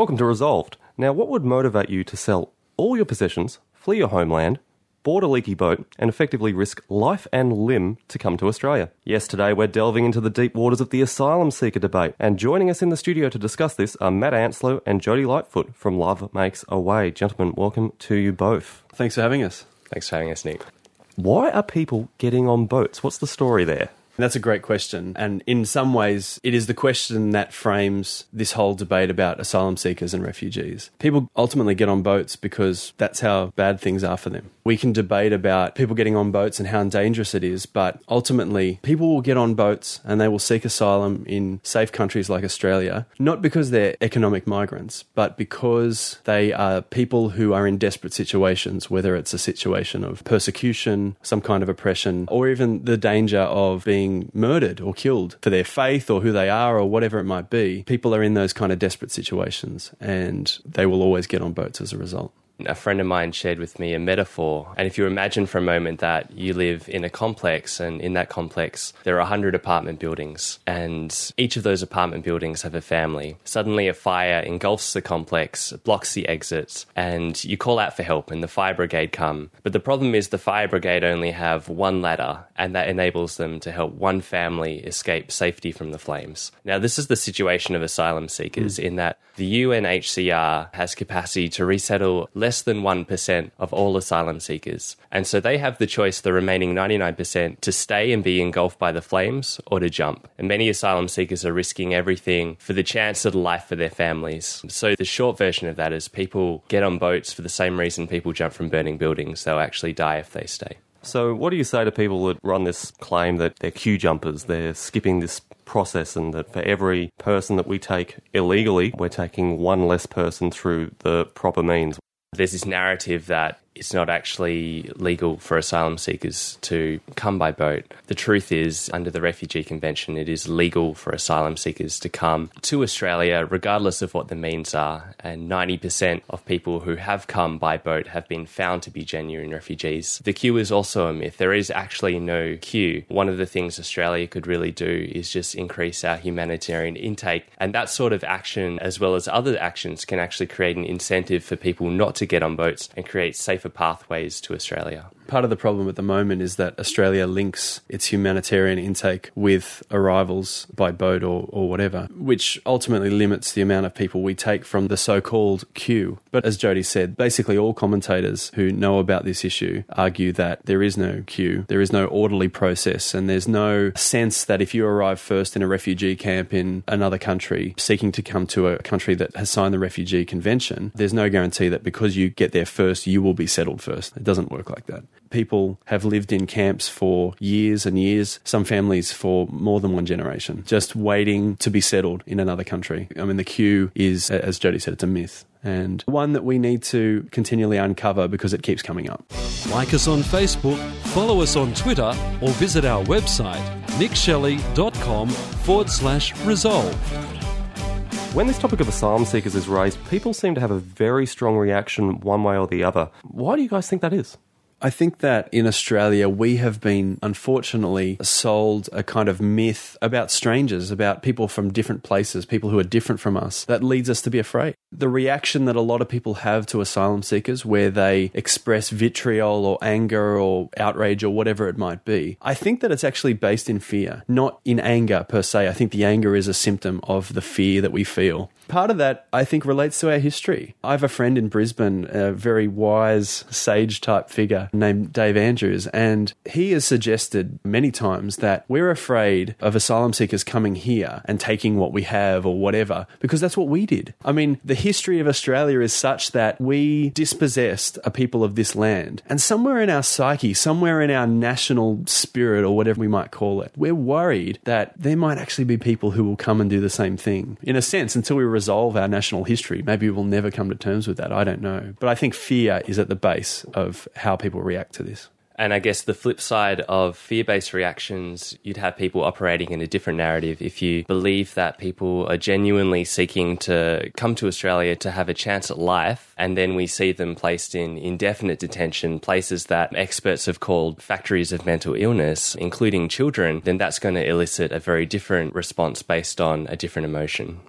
Welcome to Resolved. Now, what would motivate you to sell all your possessions, flee your homeland, board a leaky boat, and effectively risk life and limb to come to Australia? Yes, today we're delving into the deep waters of the asylum seeker debate. And joining us in the studio to discuss this are Matt Anslow and Jody Lightfoot from Love Makes a Way. Gentlemen, welcome to you both. Thanks for having us. Thanks for having us, Nick. Why are people getting on boats? What's the story there? That's a great question. And in some ways, it is the question that frames this whole debate about asylum seekers and refugees. People ultimately get on boats because that's how bad things are for them. We can debate about people getting on boats and how dangerous it is, but ultimately, people will get on boats and they will seek asylum in safe countries like Australia, not because they're economic migrants, but because they are people who are in desperate situations, whether it's a situation of persecution, some kind of oppression, or even the danger of being murdered or killed for their faith or who they are or whatever it might be. People are in those kind of desperate situations and they will always get on boats as a result a friend of mine shared with me a metaphor. And if you imagine for a moment that you live in a complex, and in that complex, there are 100 apartment buildings, and each of those apartment buildings have a family. Suddenly, a fire engulfs the complex, blocks the exits, and you call out for help, and the fire brigade come. But the problem is, the fire brigade only have one ladder, and that enables them to help one family escape safety from the flames. Now, this is the situation of asylum seekers mm. in that the UNHCR has capacity to resettle less less than 1% of all asylum seekers. And so they have the choice, the remaining 99%, to stay and be engulfed by the flames or to jump. And many asylum seekers are risking everything for the chance of life for their families. So the short version of that is people get on boats for the same reason people jump from burning buildings. They'll actually die if they stay. So, what do you say to people that run this claim that they're queue jumpers, they're skipping this process, and that for every person that we take illegally, we're taking one less person through the proper means? There's this narrative that it's not actually legal for asylum seekers to come by boat. The truth is, under the Refugee Convention, it is legal for asylum seekers to come to Australia, regardless of what the means are. And 90% of people who have come by boat have been found to be genuine refugees. The queue is also a myth. There is actually no queue. One of the things Australia could really do is just increase our humanitarian intake. And that sort of action, as well as other actions, can actually create an incentive for people not to get on boats and create safe safer pathways to Australia part of the problem at the moment is that Australia links its humanitarian intake with arrivals by boat or, or whatever, which ultimately limits the amount of people we take from the so called queue. But as Jody said, basically all commentators who know about this issue argue that there is no queue, there is no orderly process, and there's no sense that if you arrive first in a refugee camp in another country seeking to come to a country that has signed the Refugee Convention, there's no guarantee that because you get there first, you will be settled first. It doesn't work like that people have lived in camps for years and years, some families for more than one generation, just waiting to be settled in another country. I mean, the queue is, as Jody said, it's a myth and one that we need to continually uncover because it keeps coming up. Like us on Facebook, follow us on Twitter, or visit our website, nickshelley.com forward slash resolve. When this topic of asylum seekers is raised, people seem to have a very strong reaction one way or the other. Why do you guys think that is? I think that in Australia, we have been unfortunately sold a kind of myth about strangers, about people from different places, people who are different from us, that leads us to be afraid. The reaction that a lot of people have to asylum seekers, where they express vitriol or anger or outrage or whatever it might be, I think that it's actually based in fear, not in anger per se. I think the anger is a symptom of the fear that we feel part of that, I think, relates to our history. I have a friend in Brisbane, a very wise, sage type figure named Dave Andrews, and he has suggested many times that we're afraid of asylum seekers coming here and taking what we have or whatever, because that's what we did. I mean, the history of Australia is such that we dispossessed a people of this land, and somewhere in our psyche, somewhere in our national spirit or whatever we might call it, we're worried that there might actually be people who will come and do the same thing. In a sense, until we resolve our national history. Maybe we'll never come to terms with that. I don't know. But I think fear is at the base of how people react to this. And I guess the flip side of fear based reactions, you'd have people operating in a different narrative. If you believe that people are genuinely seeking to come to Australia to have a chance at life, and then we see them placed in indefinite detention, places that experts have called factories of mental illness, including children, then that's going to elicit a very different response based on a different emotion.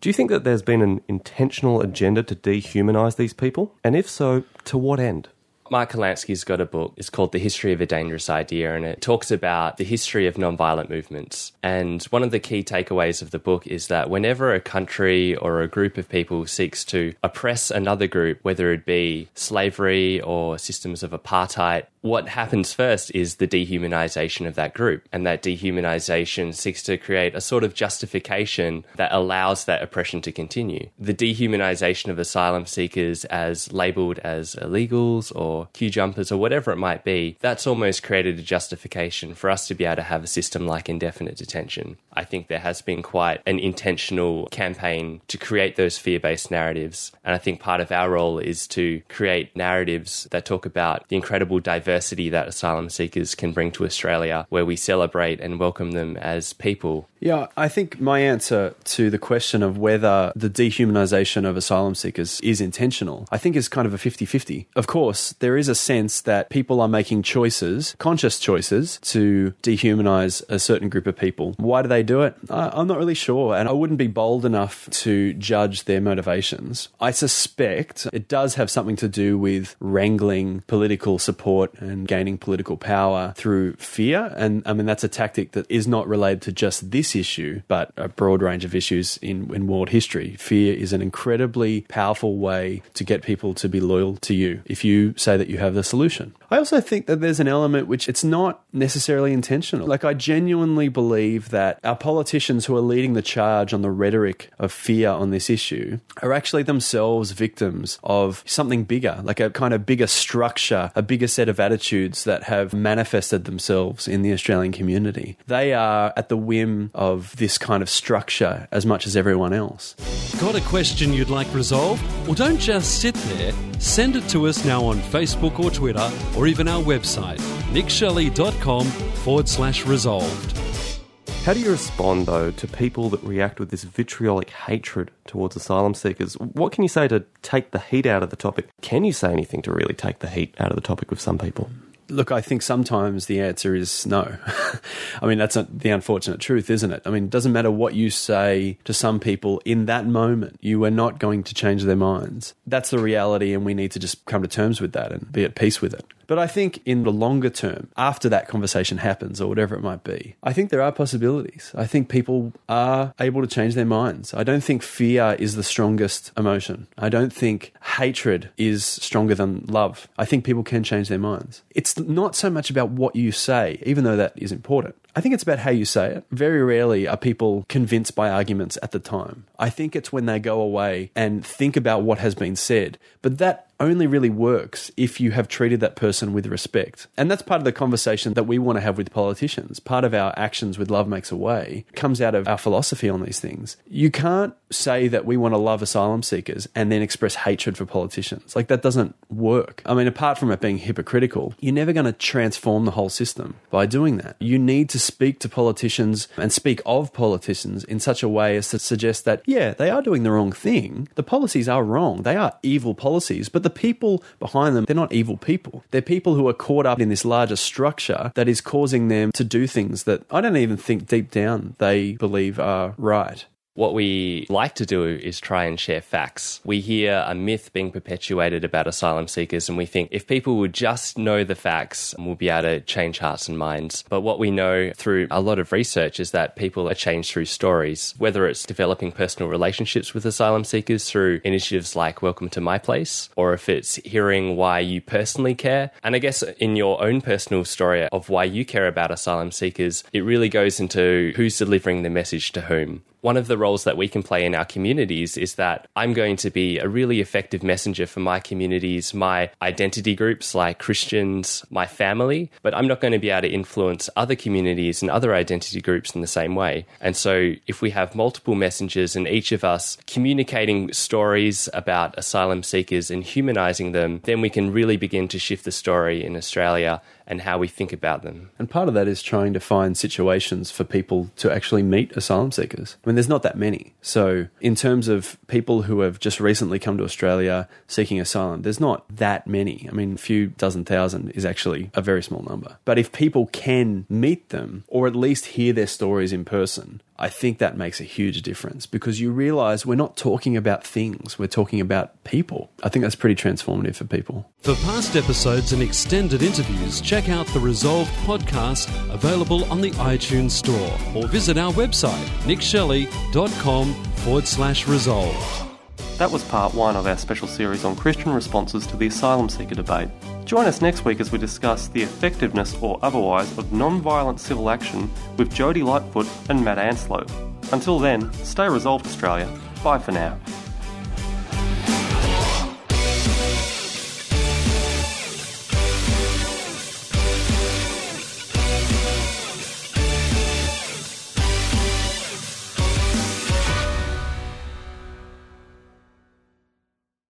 Do you think that there's been an intentional agenda to dehumanize these people? And if so, to what end? Mark Kurlansky's got a book. It's called The History of a Dangerous Idea, and it talks about the history of nonviolent movements. And one of the key takeaways of the book is that whenever a country or a group of people seeks to oppress another group, whether it be slavery or systems of apartheid, what happens first is the dehumanization of that group. And that dehumanization seeks to create a sort of justification that allows that oppression to continue. The dehumanization of asylum seekers as labeled as illegals or queue jumpers or whatever it might be, that's almost created a justification for us to be able to have a system like indefinite detention. I think there has been quite an intentional campaign to create those fear based narratives. And I think part of our role is to create narratives that talk about the incredible diversity that asylum seekers can bring to Australia, where we celebrate and welcome them as people yeah, I think my answer to the question of whether the dehumanization of asylum seekers is intentional, I think is kind of a 50 50. Of course, there is a sense that people are making choices, conscious choices, to dehumanize a certain group of people. Why do they do it? I, am not really sure, and I wouldn't be bold enough to judge their motivations. I suspect it does have something to do with wrangling political support and gaining political power through fear. And I mean, that's a tactic that is not related to just this this issue, but a broad range of issues in, in world history. Fear is an incredibly powerful way to get people to be loyal to you if you say that you have the solution. I also think that there's an element which it's not necessarily intentional. Like, I genuinely believe that our politicians who are leading the charge on the rhetoric of fear on this issue are actually themselves victims of something bigger, like a kind of bigger structure, a bigger set of attitudes that have manifested themselves in the Australian community. They are at the whim of this kind of structure as much as everyone else. Got a question you'd like resolved? Well, don't just sit there. Send it to us now on Facebook or Twitter or even our website, nickshelley.com forward slash resolved. How do you respond, though, to people that react with this vitriolic hatred towards asylum seekers? What can you say to take the heat out of the topic? Can you say anything to really take the heat out of the topic with some people? Look, I think sometimes the answer is no. I mean, that's the unfortunate truth, isn't it? I mean, it doesn't matter what you say to some people in that moment, you are not going to change their minds. That's the reality, and we need to just come to terms with that and be at peace with it. But I think in the longer term, after that conversation happens or whatever it might be, I think there are possibilities. I think people are able to change their minds. I don't think fear is the strongest emotion. I don't think hatred is stronger than love. I think people can change their minds. It's not so much about what you say, even though that is important. I think it's about how you say it. Very rarely are people convinced by arguments at the time. I think it's when they go away and think about what has been said. But that only really works if you have treated that person with respect. And that's part of the conversation that we want to have with politicians. Part of our actions with Love Makes a Way comes out of our philosophy on these things. You can't say that we want to love asylum seekers and then express hatred for politicians. Like that doesn't work. I mean, apart from it being hypocritical, you're never going to transform the whole system by doing that. You need to speak to politicians and speak of politicians in such a way as to suggest that, yeah, they are doing the wrong thing. The policies are wrong. They are evil policies, but the people behind them, they're not evil people. They're people who are caught up in this larger structure that is causing them to do things that I don't even think deep down they believe are right. What we like to do is try and share facts. We hear a myth being perpetuated about asylum seekers, and we think if people would just know the facts, we'll be able to change hearts and minds. But what we know through a lot of research is that people are changed through stories, whether it's developing personal relationships with asylum seekers through initiatives like Welcome to My Place, or if it's hearing why you personally care. And I guess in your own personal story of why you care about asylum seekers, it really goes into who's delivering the message to whom one of the roles that we can play in our communities is that I'm going to be a really effective messenger for my communities, my identity groups like Christians, my family, but I'm not going to be able to influence other communities and other identity groups in the same way. And so if we have multiple messengers and each of us communicating stories about asylum seekers and humanizing them, then we can really begin to shift the story in Australia and how we think about them. And part of that is trying to find situations for people to actually meet asylum seekers. I mean, there's not that many. So, in terms of people who have just recently come to Australia seeking asylum, there's not that many. I mean, a few dozen thousand is actually a very small number. But if people can meet them or at least hear their stories in person, I think that makes a huge difference because you realize we're not talking about things, we're talking about people. I think that's pretty transformative for people. For past episodes and extended interviews, check out the Resolved podcast available on the iTunes Store or visit our website, nickshelley.com forward slash resolved. That was part one of our special series on Christian responses to the asylum seeker debate. Join us next week as we discuss the effectiveness or otherwise of non violent civil action with Jody Lightfoot and Matt Anslow. Until then, stay resolved, Australia. Bye for now.